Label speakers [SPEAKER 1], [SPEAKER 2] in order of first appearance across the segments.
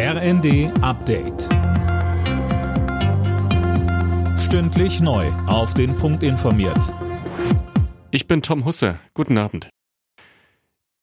[SPEAKER 1] RND Update. Stündlich neu. Auf den Punkt informiert.
[SPEAKER 2] Ich bin Tom Husse. Guten Abend.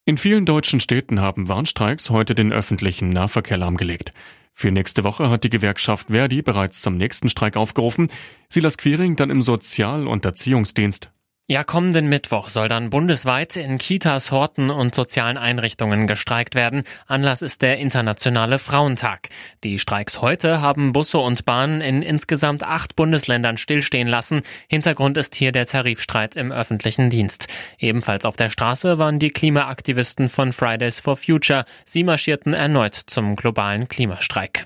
[SPEAKER 2] In vielen deutschen Städten haben Warnstreiks heute den öffentlichen Nahverkehr lahmgelegt. Für nächste Woche hat die Gewerkschaft Verdi bereits zum nächsten Streik aufgerufen. Silas Quiring dann im Sozial- und Erziehungsdienst.
[SPEAKER 3] Ja, kommenden Mittwoch soll dann bundesweit in Kitas, Horten und sozialen Einrichtungen gestreikt werden. Anlass ist der Internationale Frauentag. Die Streiks heute haben Busse und Bahnen in insgesamt acht Bundesländern stillstehen lassen. Hintergrund ist hier der Tarifstreit im öffentlichen Dienst. Ebenfalls auf der Straße waren die Klimaaktivisten von Fridays for Future. Sie marschierten erneut zum globalen Klimastreik.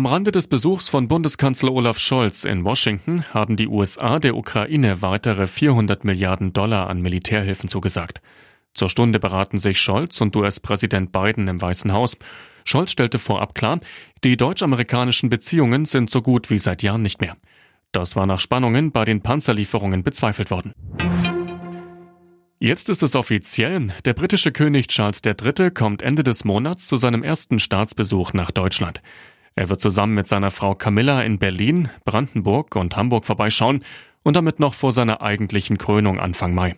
[SPEAKER 2] Am Rande des Besuchs von Bundeskanzler Olaf Scholz in Washington haben die USA der Ukraine weitere 400 Milliarden Dollar an Militärhilfen zugesagt. Zur Stunde beraten sich Scholz und US-Präsident Biden im Weißen Haus. Scholz stellte vorab klar, die deutsch-amerikanischen Beziehungen sind so gut wie seit Jahren nicht mehr. Das war nach Spannungen bei den Panzerlieferungen bezweifelt worden. Jetzt ist es offiziell. Der britische König Charles III. kommt Ende des Monats zu seinem ersten Staatsbesuch nach Deutschland. Er wird zusammen mit seiner Frau Camilla in Berlin, Brandenburg und Hamburg vorbeischauen und damit noch vor seiner eigentlichen Krönung Anfang Mai.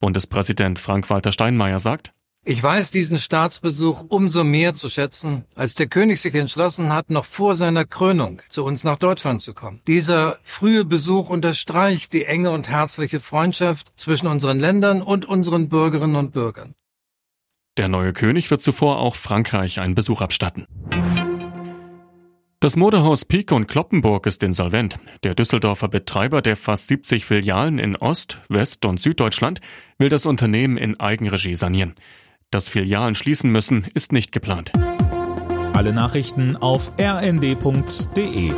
[SPEAKER 2] Bundespräsident Frank-Walter Steinmeier sagt,
[SPEAKER 4] ich weiß diesen Staatsbesuch umso mehr zu schätzen, als der König sich entschlossen hat, noch vor seiner Krönung zu uns nach Deutschland zu kommen. Dieser frühe Besuch unterstreicht die enge und herzliche Freundschaft zwischen unseren Ländern und unseren Bürgerinnen und Bürgern.
[SPEAKER 2] Der neue König wird zuvor auch Frankreich einen Besuch abstatten. Das Modehaus Pieck und Kloppenburg ist insolvent. Der Düsseldorfer Betreiber der fast 70 Filialen in Ost-, West- und Süddeutschland will das Unternehmen in Eigenregie sanieren. Dass Filialen schließen müssen, ist nicht geplant.
[SPEAKER 1] Alle Nachrichten auf rnd.de